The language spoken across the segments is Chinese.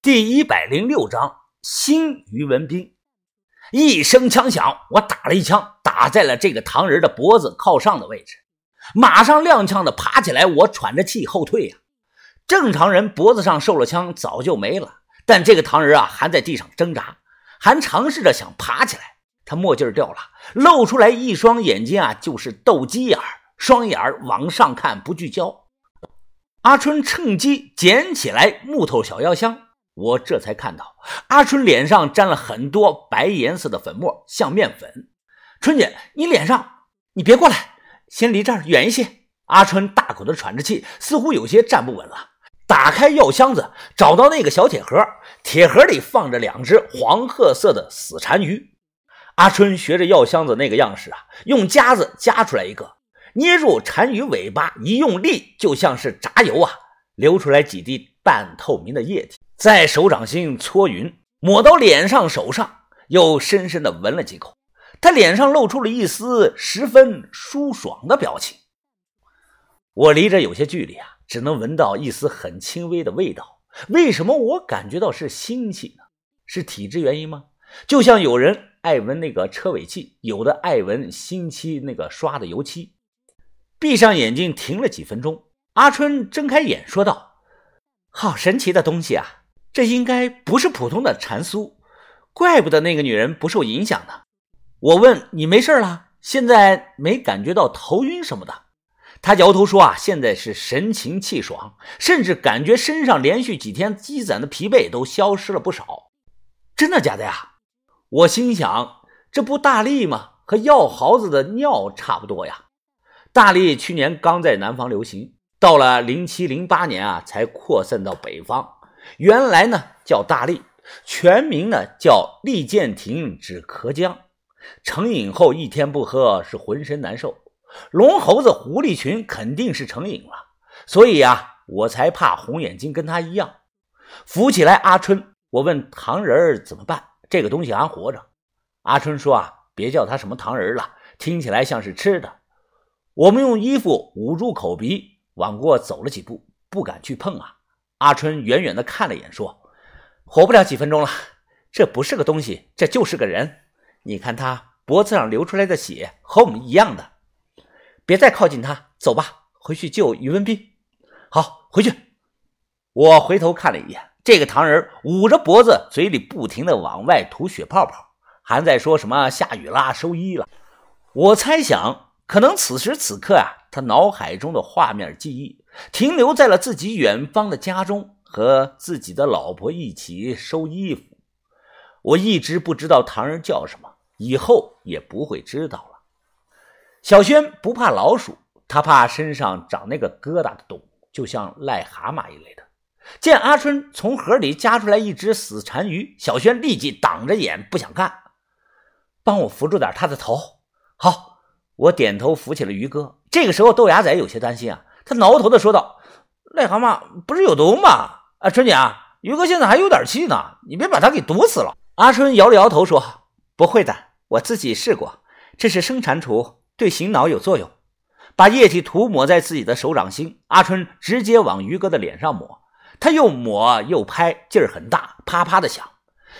第一百零六章新于文斌。一声枪响，我打了一枪，打在了这个唐人的脖子靠上的位置，马上踉跄的爬起来，我喘着气后退呀。正常人脖子上受了枪早就没了，但这个唐人啊还在地上挣扎，还尝试着想爬起来。他墨镜掉了，露出来一双眼睛啊，就是斗鸡眼双眼往上看不聚焦。阿春趁机捡起来木头小药箱。我这才看到阿春脸上沾了很多白颜色的粉末，像面粉。春姐，你脸上，你别过来，先离这儿远一些。阿春大口的喘着气，似乎有些站不稳了。打开药箱子，找到那个小铁盒，铁盒里放着两只黄褐色的死蟾鱼。阿春学着药箱子那个样式啊，用夹子夹出来一个，捏住蟾鱼尾巴，一用力，就像是炸油啊，流出来几滴半透明的液体。在手掌心搓匀，抹到脸上、手上，又深深的闻了几口。他脸上露出了一丝十分舒爽的表情。我离着有些距离啊，只能闻到一丝很轻微的味道。为什么我感觉到是腥气呢？是体质原因吗？就像有人爱闻那个车尾气，有的爱闻新漆那个刷的油漆。闭上眼睛，停了几分钟，阿春睁开眼说道：“好神奇的东西啊！”这应该不是普通的蟾酥，怪不得那个女人不受影响呢。我问你没事了，现在没感觉到头晕什么的？他摇头说啊，现在是神清气爽，甚至感觉身上连续几天积攒的疲惫都消失了不少。真的假的呀？我心想，这不大力吗？和药耗子的尿差不多呀。大力去年刚在南方流行，到了零七零八年啊，才扩散到北方。原来呢叫大力，全名呢叫利剑亭止咳浆。成瘾后一天不喝是浑身难受。龙猴子狐狸群肯定是成瘾了，所以啊，我才怕红眼睛跟他一样。扶起来阿春，我问糖人儿怎么办？这个东西还活着？阿春说啊，别叫他什么糖人了，听起来像是吃的。我们用衣服捂住口鼻，往过走了几步，不敢去碰啊。阿春远远的看了一眼，说：“活不了几分钟了，这不是个东西，这就是个人。你看他脖子上流出来的血和我们一样的。别再靠近他，走吧，回去救于文斌。好，回去。”我回头看了一眼，这个唐人捂着脖子，嘴里不停的往外吐血泡泡，还在说什么下雨啦、收衣了。我猜想，可能此时此刻啊，他脑海中的画面记忆。停留在了自己远方的家中，和自己的老婆一起收衣服。我一直不知道唐人叫什么，以后也不会知道了。小轩不怕老鼠，他怕身上长那个疙瘩的动物，就像癞蛤蟆一类的。见阿春从盒里夹出来一只死蟾鱼，小轩立即挡着眼不想看。帮我扶住点他的头。好，我点头扶起了鱼哥。这个时候，豆芽仔有些担心啊。他挠头的说道：“癞蛤蟆不是有毒吗？啊，春姐啊，于哥现在还有点气呢，你别把他给毒死了。”阿春摇了摇头说：“不会的，我自己试过，这是生蟾蜍，对醒脑有作用。”把液体涂抹在自己的手掌心，阿春直接往于哥的脸上抹，他又抹又拍，劲儿很大，啪啪的响。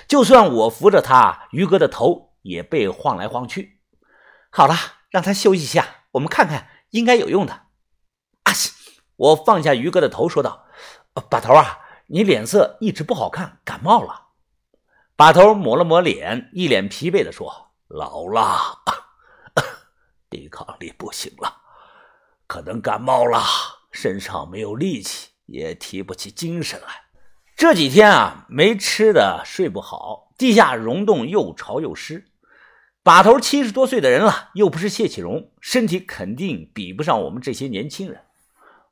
就算我扶着他，于哥的头也被晃来晃去。好了，让他休息一下，我们看看，应该有用的。我放下于哥的头，说道：“把头啊，你脸色一直不好看，感冒了。”把头抹了抹脸，一脸疲惫的说：“老了，抵抗力不行了，可能感冒了，身上没有力气，也提不起精神来。这几天啊，没吃的，睡不好，地下溶洞又潮又湿。把头七十多岁的人了，又不是谢启荣，身体肯定比不上我们这些年轻人。”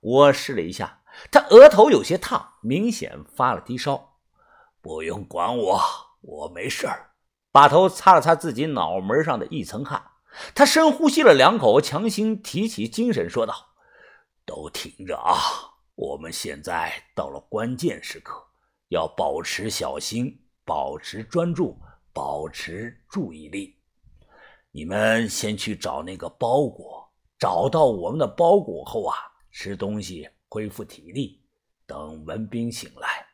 我试了一下，他额头有些烫，明显发了低烧。不用管我，我没事儿。把头擦了擦自己脑门上的一层汗，他深呼吸了两口，强行提起精神说道：“都听着啊，我们现在到了关键时刻，要保持小心，保持专注，保持注意力。你们先去找那个包裹，找到我们的包裹后啊。”吃东西，恢复体力。等文斌醒来，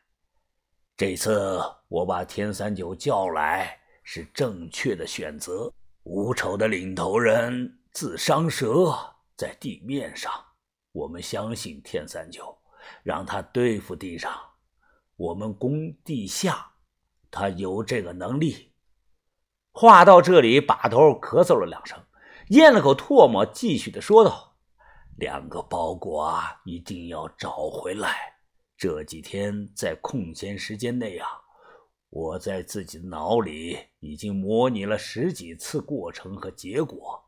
这次我把天三九叫来是正确的选择。无丑的领头人自伤蛇在地面上，我们相信天三九，让他对付地上，我们攻地下，他有这个能力。话到这里，把头咳嗽了两声，咽了口唾沫，继续的说道：“两个包裹啊，一定要找回来。这几天在空闲时间内啊。”我在自己的脑里已经模拟了十几次过程和结果。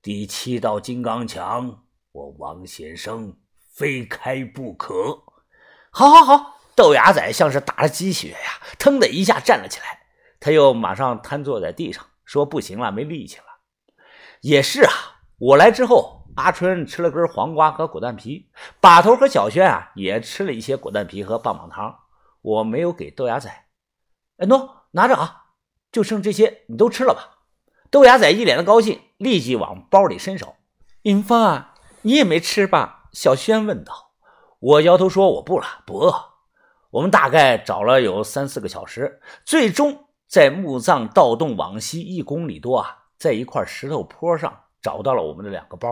第七道金刚墙，我王先生非开不可。好，好，好！豆芽仔像是打了鸡血呀，腾的一下站了起来。他又马上瘫坐在地上，说：“不行了，没力气了。”也是啊，我来之后，阿春吃了根黄瓜和果蛋皮，把头和小轩啊也吃了一些果蛋皮和棒棒糖。我没有给豆芽仔。哎，喏，拿着啊，就剩这些，你都吃了吧。豆芽仔一脸的高兴，立即往包里伸手。银芳啊，你也没吃吧？小轩问道。我摇头说：“我不了，不饿。”我们大概找了有三四个小时，最终在墓葬盗洞往西一公里多啊，在一块石头坡上找到了我们的两个包，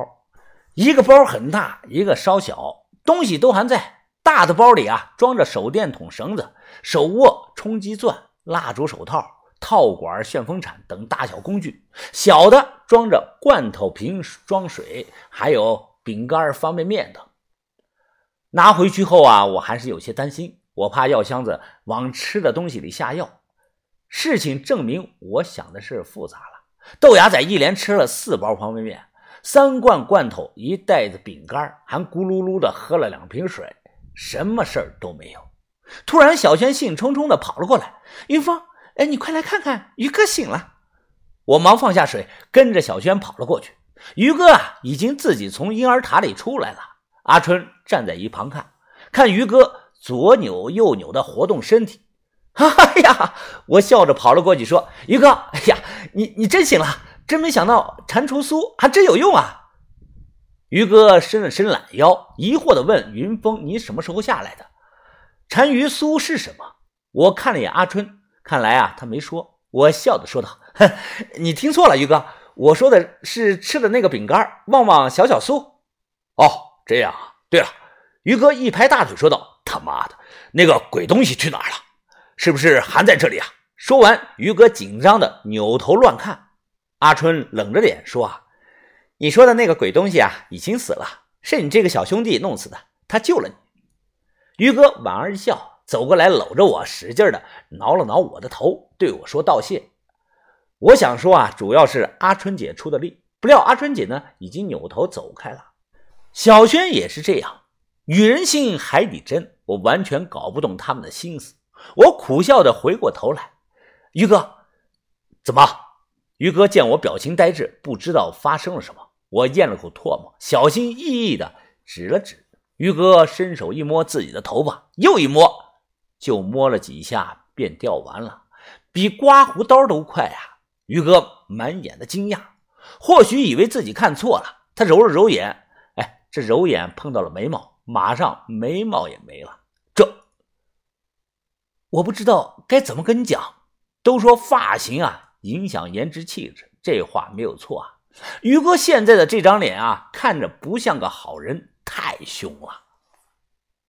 一个包很大，一个稍小，东西都还在。大的包里啊，装着手电筒、绳子、手握、冲击钻。蜡烛、手套、套管、旋风铲等大小工具，小的装着罐头瓶装水，还有饼干、方便面等。拿回去后啊，我还是有些担心，我怕药箱子往吃的东西里下药。事情证明，我想的是复杂了。豆芽仔一连吃了四包方便面、三罐罐头、一袋子饼干，还咕噜噜的喝了两瓶水，什么事儿都没有。突然，小轩兴冲冲的跑了过来。云峰，哎，你快来看看，于哥醒了。我忙放下水，跟着小轩跑了过去。于哥啊，已经自己从婴儿塔里出来了。阿春站在一旁看，看于哥左扭右扭的活动身体。哎呀，我笑着跑了过去说：“于哥，哎呀，你你真醒了，真没想到蟾蜍酥还真有用啊。”于哥伸了伸懒腰，疑惑的问：“云峰，你什么时候下来的？”单于酥是什么？我看了眼阿春，看来啊，他没说。我笑着说道：“，你听错了，于哥，我说的是吃的那个饼干，旺旺小小酥。”哦，这样啊。对了，于哥一拍大腿说道：“他妈的，那个鬼东西去哪儿了？是不是还在这里啊？”说完，于哥紧张的扭头乱看。阿春冷着脸说：“啊，你说的那个鬼东西啊，已经死了，是你这个小兄弟弄死的，他救了你。”于哥莞尔一笑，走过来搂着我，使劲的挠了挠我的头，对我说道谢。我想说啊，主要是阿春姐出的力，不料阿春姐呢已经扭头走开了。小轩也是这样，女人心海底针，我完全搞不懂他们的心思。我苦笑的回过头来，于哥，怎么？于哥见我表情呆滞，不知道发生了什么。我咽了口唾沫，小心翼翼的指了指。于哥伸手一摸自己的头发，又一摸，就摸了几下便掉完了，比刮胡刀都快啊！于哥满眼的惊讶，或许以为自己看错了，他揉了揉眼，哎，这揉眼碰到了眉毛，马上眉毛也没了。这我不知道该怎么跟你讲。都说发型啊影响颜值气质，这话没有错啊。于哥现在的这张脸啊，看着不像个好人。太凶了！